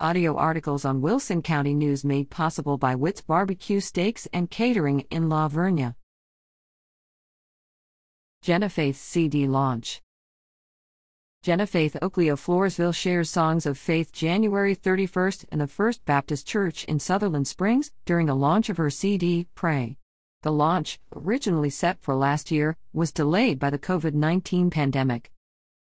Audio articles on Wilson County News made possible by Witt's Barbecue Steaks and Catering in La Vernia. Genefaith CD launch. Genefaith Oakley of Floresville shares Songs of Faith January 31st in the First Baptist Church in Sutherland Springs during the launch of her CD, Pray. The launch, originally set for last year, was delayed by the COVID 19 pandemic.